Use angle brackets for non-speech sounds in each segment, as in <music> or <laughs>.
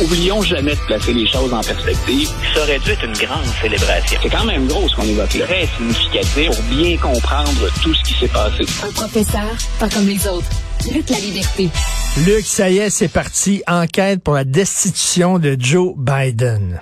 Oublions jamais de placer les choses en perspective. Ça aurait dû être une grande célébration. C'est quand même gros ce qu'on évoque là. Très significatif pour bien comprendre tout ce qui s'est passé. Un professeur, pas comme les autres. Luc la liberté. Luc, ça y est, c'est parti. Enquête pour la destitution de Joe Biden.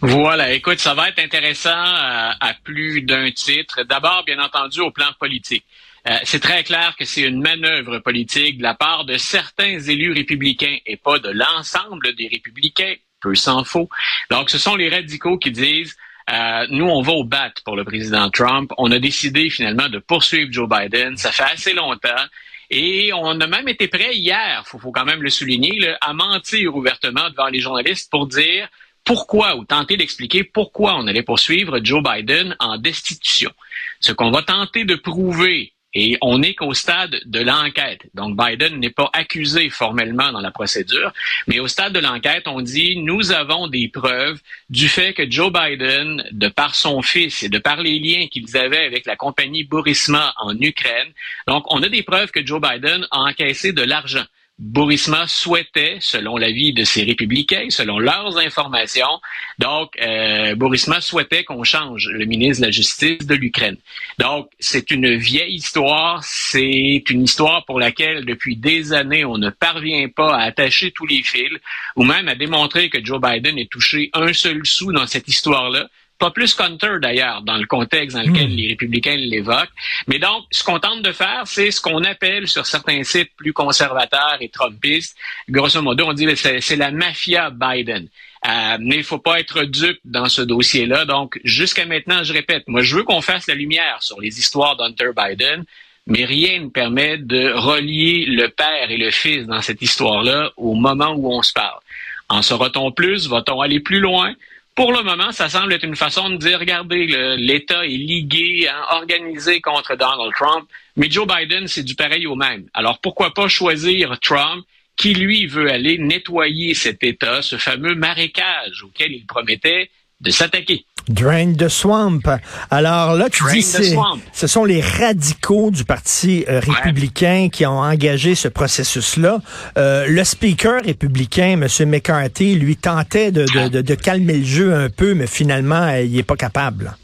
Voilà, écoute, ça va être intéressant à, à plus d'un titre. D'abord, bien entendu, au plan politique. Euh, c'est très clair que c'est une manœuvre politique de la part de certains élus républicains et pas de l'ensemble des républicains, peu s'en faut. Donc, ce sont les radicaux qui disent euh, nous, on va au bat pour le président Trump. On a décidé finalement de poursuivre Joe Biden. Ça fait assez longtemps. Et on a même été prêt hier, faut, faut quand même le souligner, à mentir ouvertement devant les journalistes pour dire pourquoi ou tenter d'expliquer pourquoi on allait poursuivre Joe Biden en destitution. Ce qu'on va tenter de prouver et on n'est qu'au stade de l'enquête. Donc, Biden n'est pas accusé formellement dans la procédure, mais au stade de l'enquête, on dit, nous avons des preuves du fait que Joe Biden, de par son fils et de par les liens qu'ils avaient avec la compagnie Burisma en Ukraine, donc on a des preuves que Joe Biden a encaissé de l'argent. Burisma souhaitait, selon l'avis de ses républicains, selon leurs informations, donc euh, Burisma souhaitait qu'on change le ministre de la Justice de l'Ukraine. Donc, c'est une vieille histoire, c'est une histoire pour laquelle, depuis des années, on ne parvient pas à attacher tous les fils, ou même à démontrer que Joe Biden est touché un seul sou dans cette histoire-là pas plus qu'Hunter d'ailleurs, dans le contexte dans lequel les républicains l'évoquent. Mais donc, ce qu'on tente de faire, c'est ce qu'on appelle sur certains sites plus conservateurs et trumpistes, grosso modo, on dit que c'est la mafia Biden. Euh, mais il faut pas être dupe dans ce dossier-là. Donc, jusqu'à maintenant, je répète, moi, je veux qu'on fasse la lumière sur les histoires d'Hunter Biden, mais rien ne permet de relier le père et le fils dans cette histoire-là au moment où on se parle. En saura-t-on plus? Va-t-on aller plus loin? Pour le moment, ça semble être une façon de dire, regardez, l'État est ligué, hein, organisé contre Donald Trump, mais Joe Biden, c'est du pareil au même. Alors pourquoi pas choisir Trump qui, lui, veut aller nettoyer cet État, ce fameux marécage auquel il promettait de s'attaquer. Drain the Swamp. Alors là, tu dis ce sont les radicaux du Parti euh, républicain qui ont engagé ce processus-là. Euh, le speaker républicain, M. McCarthy, lui tentait de, de, de, calmer le jeu un peu, mais finalement, euh, il n'est pas capable.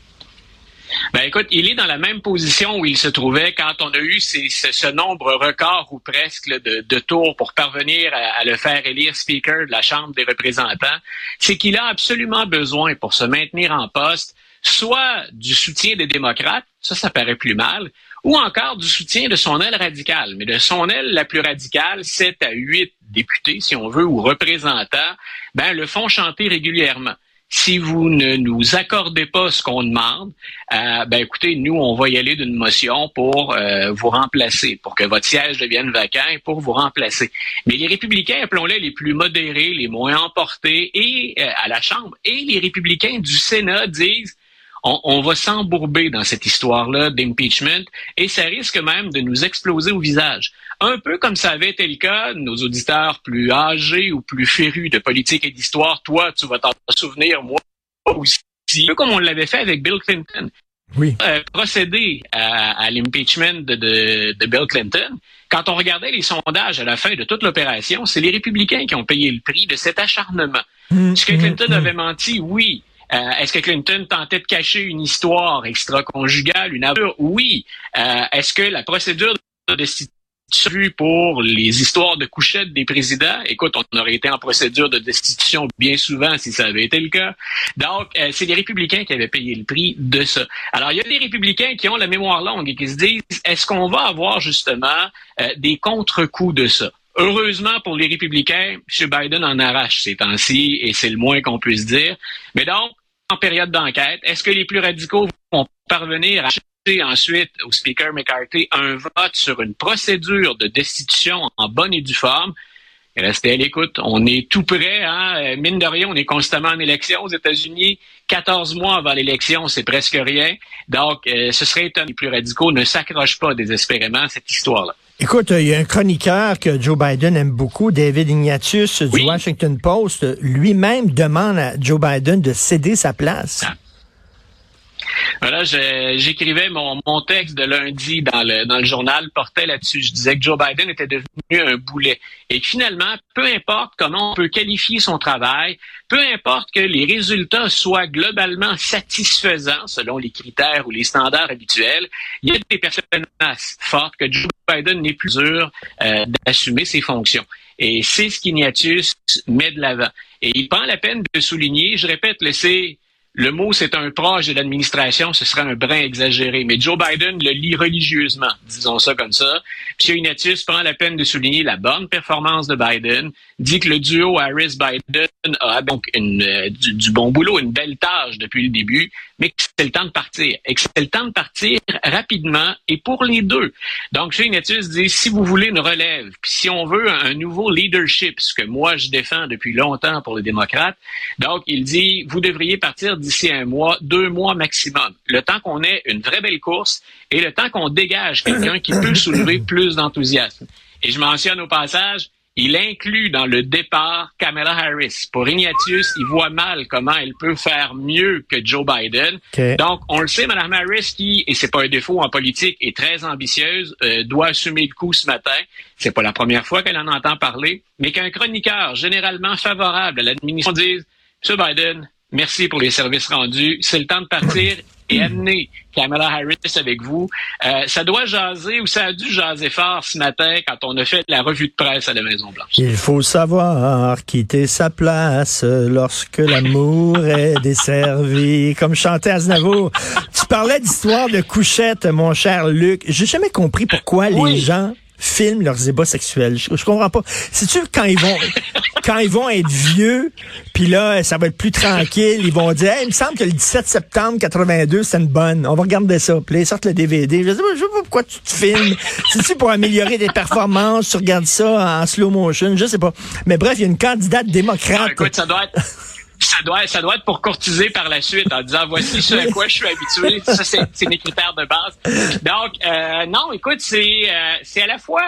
Ben écoute, il est dans la même position où il se trouvait quand on a eu ces, ce, nombre record ou presque de, tours pour parvenir à, le faire élire Speaker de la Chambre des représentants. C'est qu'il a absolument besoin pour se maintenir en poste soit du soutien des démocrates, ça, ça paraît plus mal, ou encore du soutien de son aile radicale. Mais de son aile la plus radicale, 7 à 8 députés, si on veut, ou représentants, ben, le font chanter régulièrement si vous ne nous accordez pas ce qu'on demande, euh, ben écoutez, nous, on va y aller d'une motion pour euh, vous remplacer, pour que votre siège devienne vacant et pour vous remplacer. Mais les républicains, appelons-les les plus modérés, les moins emportés, et euh, à la Chambre, et les républicains du Sénat disent on, va s'embourber dans cette histoire-là d'impeachment et ça risque même de nous exploser au visage. Un peu comme ça avait été le cas, nos auditeurs plus âgés ou plus férus de politique et d'histoire, toi, tu vas t'en souvenir, moi aussi, un peu comme on l'avait fait avec Bill Clinton. Oui. Euh, procéder à, l'impeachment de, Bill Clinton, quand on regardait les sondages à la fin de toute l'opération, c'est les républicains qui ont payé le prix de cet acharnement. Mmh, Est-ce que Clinton mmh, mmh. avait menti? Oui. Euh, est-ce que Clinton tentait de cacher une histoire extra-conjugale, une aventure? Oui. Euh, est-ce que la procédure de destitution pour les histoires de couchettes des présidents, écoute, on aurait été en procédure de destitution bien souvent si ça avait été le cas. Donc, euh, c'est les républicains qui avaient payé le prix de ça. Alors, il y a des républicains qui ont la mémoire longue et qui se disent, est-ce qu'on va avoir justement des contre-coups de ça? Heureusement pour les républicains, M. Biden en arrache ces temps-ci et c'est le moins qu'on puisse dire. Mais donc, en période d'enquête. Est-ce que les plus radicaux vont parvenir à acheter ensuite au Speaker McCarthy un vote sur une procédure de destitution en bonne et due forme? Restez à l'écoute. On est tout prêt. Hein? Mine de rien, on est constamment en élection aux États-Unis. 14 mois avant l'élection, c'est presque rien. Donc, euh, ce serait étonnant. Les plus radicaux ne s'accrochent pas désespérément à cette histoire-là. Écoute, il y a un chroniqueur que Joe Biden aime beaucoup, David Ignatius du Washington Post. Lui-même demande à Joe Biden de céder sa place. Ah. Voilà, j'écrivais mon, texte de lundi dans le, dans le journal, portait là-dessus. Je disais que Joe Biden était devenu un boulet. Et que finalement, peu importe comment on peut qualifier son travail, peu importe que les résultats soient globalement satisfaisants selon les critères ou les standards habituels, il y a des personnes fortes que Joe Biden n'est plus sûr euh, d'assumer ses fonctions. Et c'est ce qu'Ignatius met de l'avant. Et il prend la peine de souligner, je répète, c'est le mot c'est un proche de l'administration, ce serait un brin exagéré. Mais Joe Biden le lit religieusement, disons ça comme ça. M. Ignatius prend la peine de souligner la bonne performance de Biden, dit que le duo Harris-Biden a donc euh, du, bon boulot, une belle tâche depuis le début, mais que c'est le temps de partir. Et que c'est le temps de partir rapidement et pour les deux. Donc. Ignatius dit, si vous voulez une relève, puis si on veut un nouveau leadership, ce que moi je défends depuis longtemps pour les démocrates, donc il dit, vous devriez partir d'ici un mois, deux mois maximum. Le temps qu'on ait une vraie belle course et le temps qu'on dégage quelqu'un qui peut soulever plus d'enthousiasme. Et je mentionne au passage, il inclut dans le départ Kamala Harris. Pour Ignatius, il voit mal comment elle peut faire mieux que Joe Biden. Donc, on le sait, Mme Harris, qui, et c'est pas un défaut en politique, est très ambitieuse, euh, doit assumer le coup ce matin. C'est pas la première fois qu'elle en entend parler, mais qu'un chroniqueur généralement favorable à l'administration dise, M. Biden, Merci pour les services rendus. C'est le temps de partir et amener Kamala Harris avec vous. Euh, ça doit jaser ou ça a dû jaser fort ce matin quand on a fait la revue de presse à la Maison-Blanche. Il faut savoir quitter sa place lorsque l'amour <laughs> est desservi. Comme chantait Aznavour. Tu parlais d'histoire de couchette, mon cher Luc. J'ai jamais compris pourquoi les gens filment leurs ébats sexuels. Je, je comprends pas. C'est-tu quand ils vont <laughs> quand ils vont être vieux, puis là, ça va être plus tranquille, ils vont dire hey, il me semble que le 17 septembre 82, c'est une bonne. On va regarder ça. Puis là, ils sortent le DVD. Je sais, pas, je sais pas pourquoi tu te filmes. C'est-tu pour améliorer tes performances? Tu regardes ça en slow motion? Je sais pas. Mais bref, il y a une candidate démocrate. Ah, écoute, ça doit être ça doit, être pour courtiser par la suite en disant voici ce à quoi je suis habitué. Ça, c'est mes critères de base. Donc, euh, non, écoute, c'est euh, c'est à la fois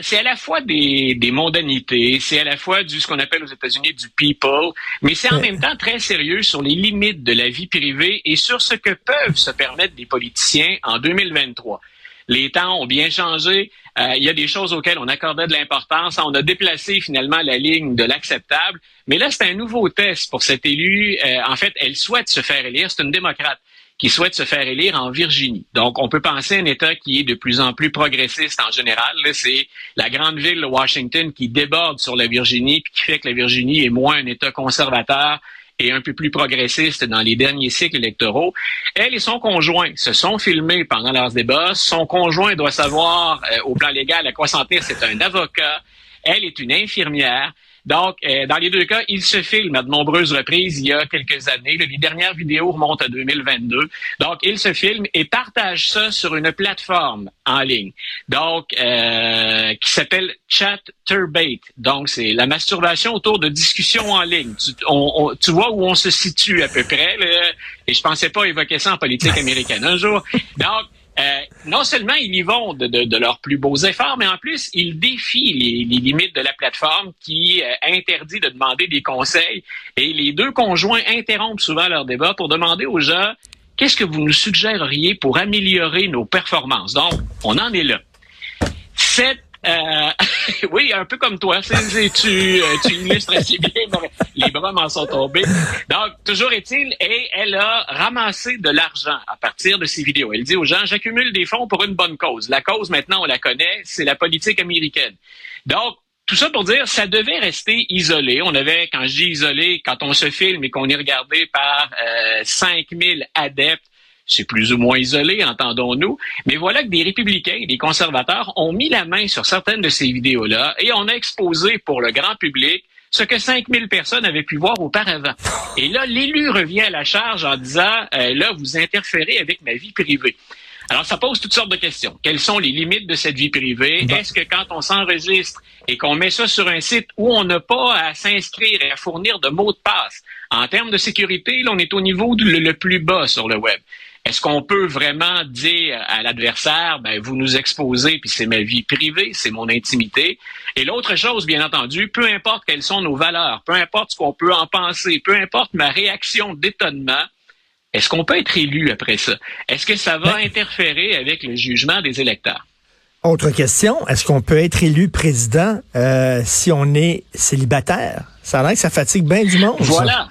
c'est à la fois des, des mondanités, c'est à la fois du ce qu'on appelle aux États-Unis du people, mais c'est en même temps très sérieux sur les limites de la vie privée et sur ce que peuvent se permettre des politiciens en 2023. Les temps ont bien changé. Euh, il y a des choses auxquelles on accordait de l'importance. On a déplacé finalement la ligne de l'acceptable. Mais là, c'est un nouveau test pour cet élu. Euh, en fait, elle souhaite se faire élire. C'est une démocrate qui souhaite se faire élire en Virginie. Donc, on peut penser à un État qui est de plus en plus progressiste en général. C'est la grande ville de Washington qui déborde sur la Virginie, puis qui fait que la Virginie est moins un État conservateur et un peu plus progressiste dans les derniers cycles électoraux. Elle et son conjoint se sont filmés pendant leurs débats. Son conjoint doit savoir, euh, au plan légal, à quoi s'en tenir. C'est un avocat. Elle est une infirmière. Donc, euh, dans les deux cas, il se filme à de nombreuses reprises il y a quelques années. Les dernières vidéos remontent à 2022. Donc, il se filme et partage ça sur une plateforme en ligne. Donc, euh, qui s'appelle Chat Turbate. Donc, c'est la masturbation autour de discussions en ligne. Tu, tu, vois où on se situe à peu près. Là, et je pensais pas évoquer ça en politique <laughs> américaine un jour. Donc, euh, non seulement ils y vont de, de, leurs plus beaux efforts, mais en plus, ils défient les, les limites de la plateforme qui euh, interdit de demander des conseils. Et les deux conjoints interrompent souvent leur débat pour demander aux gens qu'est-ce que vous nous suggéreriez pour améliorer nos performances? Donc, on en est là. Euh, <laughs> oui, un peu comme toi. C'est, tu, euh, tu illustres assez bien. Les bras m'en sont tombés. Donc, toujours est-il, et elle a ramassé de l'argent à partir de ces vidéos. Elle dit aux gens, j'accumule des fonds pour une bonne cause. La cause, maintenant, on la connaît, c'est la politique américaine. Donc, tout ça pour dire, ça devait rester isolé. On avait, quand je dis isolé, quand on se filme et qu'on est regardé par euh, 5000 adeptes c'est plus ou moins isolé, entendons-nous. Mais voilà que des républicains et des conservateurs ont mis la main sur certaines de ces vidéos-là et on a exposé pour le grand public ce que 5000 personnes avaient pu voir auparavant. <laughs> Et là, l'élu revient à la charge en disant, euh, là, vous interférez avec ma vie privée. Alors, ça pose toutes sortes de questions. Quelles sont les limites de cette vie privée? Est-ce que quand on s'enregistre et qu'on met ça sur un site où on n'a pas à s'inscrire et à fournir de mots de passe, en termes de sécurité, là, on est au niveau le plus bas sur le web. Est-ce qu'on peut vraiment dire à l'adversaire, ben, vous nous exposez, puis c'est ma vie privée, c'est mon intimité? Et l'autre chose, bien entendu, peu importe quelles sont nos valeurs, peu importe ce qu'on peut en penser, peu importe ma réaction d'étonnement, Est-ce qu'on peut être élu après ça? Est-ce que ça va ben interférer avec le jugement des électeurs? Autre question, est-ce qu'on peut être élu président euh, si on est célibataire? Ça a l'air que ça fatigue bien du monde. Voilà.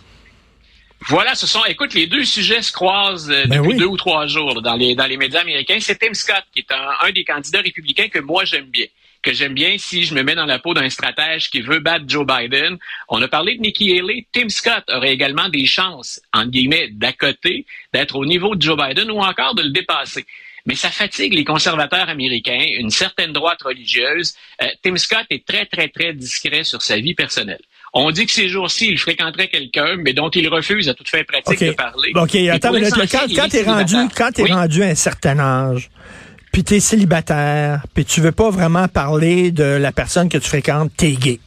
Voilà, ce sont, écoute, les deux sujets se croisent euh, ben depuis deux ou trois jours dans les dans les médias américains. C'est Tim Scott qui est un, des candidats républicains que moi j'aime bien que j'aime bien si je me mets dans la peau d'un stratège qui veut battre Joe Biden. On a parlé de Nikki Haley. Tim Scott aurait également des chances, en guillemets, d'à côté, d'être au niveau de Joe Biden ou encore de le dépasser mais ça fatigue les conservateurs américains, une certaine droite religieuse. Euh, Tim Scott est très, très, très discret sur sa vie personnelle. On dit que ces jours-ci, il fréquenterait quelqu'un, mais dont il refuse à toute fin pratique de parler. OK, attends, mais quand, quand tu es rendu, quand es rendu à un certain âge, puis tu es célibataire, puis tu veux pas vraiment parler de la personne que tu fréquentes, t'es gay.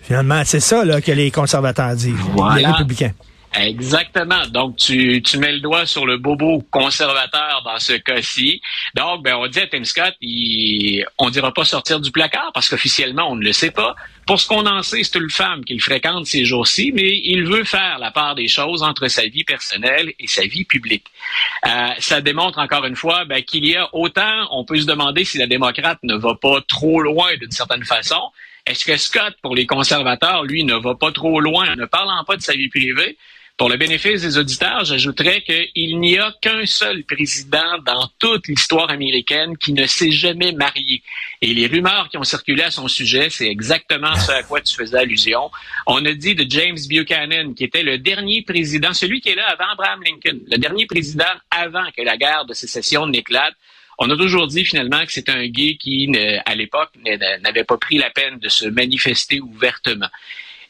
Finalement, c'est ça là, que les conservateurs disent, les républicains. Exactement. Donc, tu, tu mets le doigt sur le bobo conservateur dans ce cas-ci. Donc, ben, on dit à Tim Scott, il, on dira pas sortir du placard parce qu'officiellement, on ne le sait pas. Pour ce qu'on en sait, c'est une femme qu'il fréquente ces jours-ci, mais il veut faire la part des choses entre sa vie personnelle et sa vie publique. Euh, ça démontre encore une fois ben, qu'il y a autant, on peut se demander si la démocrate ne va pas trop loin d'une certaine façon. Est-ce que Scott, pour les conservateurs, lui, ne va pas trop loin en ne parlant pas de sa vie privée? Pour le bénéfice des auditeurs, j'ajouterais qu'il n'y a qu'un seul président dans toute l'histoire américaine qui ne s'est jamais marié. Et les rumeurs qui ont circulé à son sujet, c'est exactement ce à quoi tu faisais allusion. On a dit de James Buchanan, qui était le dernier président, celui qui est là avant Abraham Lincoln, le dernier président avant que la guerre de sécession n'éclate. On a toujours dit finalement que c'était un gay qui, à l'époque, n'avait pas pris la peine de se manifester ouvertement.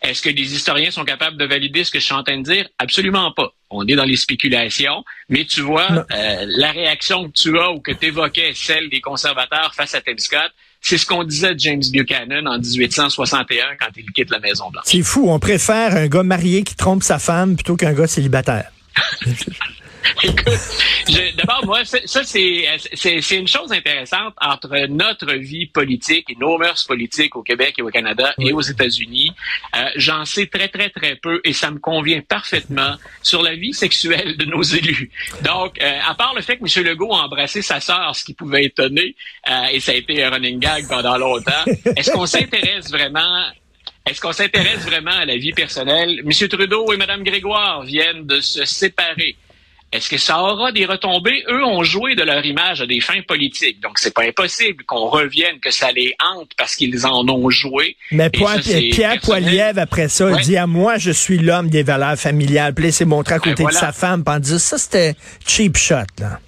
Est-ce que les historiens sont capables de valider ce que je suis en train de dire? Absolument pas. On est dans les spéculations, mais tu vois, euh, la réaction que tu as ou que tu évoquais, celle des conservateurs face à Tim Scott, c'est ce qu'on disait de James Buchanan en 1861 quand il quitte la Maison-Blanche. C'est fou, on préfère un gars marié qui trompe sa femme plutôt qu'un gars célibataire. <laughs> <laughs> Écoute, d'abord, moi, ça, c'est une chose intéressante entre notre vie politique et nos mœurs politiques au Québec et au Canada et aux États-Unis. Euh, J'en sais très, très, très peu et ça me convient parfaitement sur la vie sexuelle de nos élus. Donc, euh, à part le fait que M. Legault a embrassé sa sœur, ce qui pouvait étonner, euh, et ça a été un running gag pendant longtemps, est-ce qu'on s'intéresse vraiment est-ce qu'on s'intéresse vraiment à la vie personnelle? M. Trudeau et Mme Grégoire viennent de se séparer. Est-ce que ça aura des retombées? Eux ont joué de leur image à des fins politiques. Donc, c'est pas impossible qu'on revienne, que ça les hante parce qu'ils en ont joué. Mais Pierre, Poilievre, après ça, dit à moi, je suis l'homme des valeurs familiales. Puis s'est montré à ben côté de sa femme, dit, ça, c'était cheap shot, là.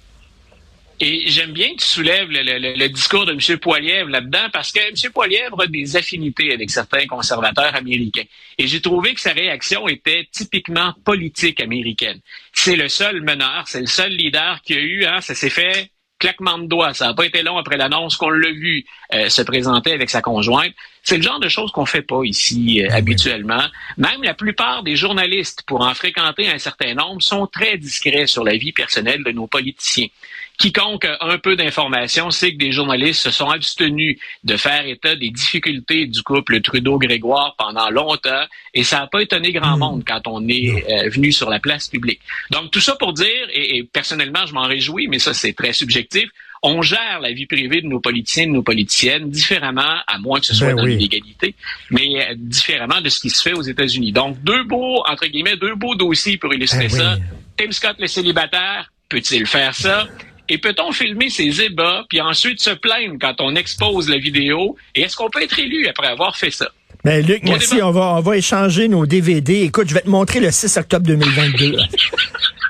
Et j'aime bien que tu soulèves le, discours de M. Poilievre là-dedans parce que M. Poilievre a des affinités avec certains conservateurs américains. Et j'ai trouvé que sa réaction était typiquement politique américaine. C'est le seul meneur, c'est le seul leader qui a eu, hein, ça s'est fait claquement de doigts. Ça n'a pas été long après l'annonce qu'on l'a vu euh, se présenter avec sa conjointe. C'est le genre de choses qu'on fait pas ici euh, habituellement. Même la plupart des journalistes, pour en fréquenter un certain nombre, sont très discrets sur la vie personnelle de nos politiciens. Quiconque a un peu d'informations sait que des journalistes se sont abstenus de faire état des difficultés du couple Trudeau-Grégoire pendant longtemps et ça n'a pas étonné grand hmm. monde quand on est euh, venu sur la place publique. Donc tout ça pour dire, et, personnellement je m'en réjouis, mais ça c'est très subjectif, on gère la vie privée de nos politiciens, de nos politiciennes différemment, à moins que ce soit ben dans l'illégalité, mais euh, différemment de ce qui se fait aux États-Unis. Donc deux beaux, entre guillemets, deux beaux dossiers pour illustrer ben ça. Tim Scott, le célibataire, peut-il faire ça? Et peut-on filmer ces ébats, puis ensuite se plaindre quand on expose la vidéo? Et est-ce qu'on peut être élu après avoir fait ça? Ben, Luc, merci. On va, on va échanger nos DVD. Écoute, je vais te montrer le 6 octobre 2022. <laughs>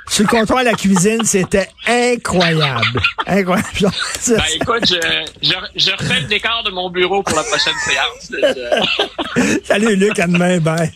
Sur le comptoir à la cuisine, c'était incroyable. Incroyable. ben, écoute, je, je, je, refais le décor de mon bureau pour la prochaine séance. <laughs> Salut, Luc. À demain. Bye.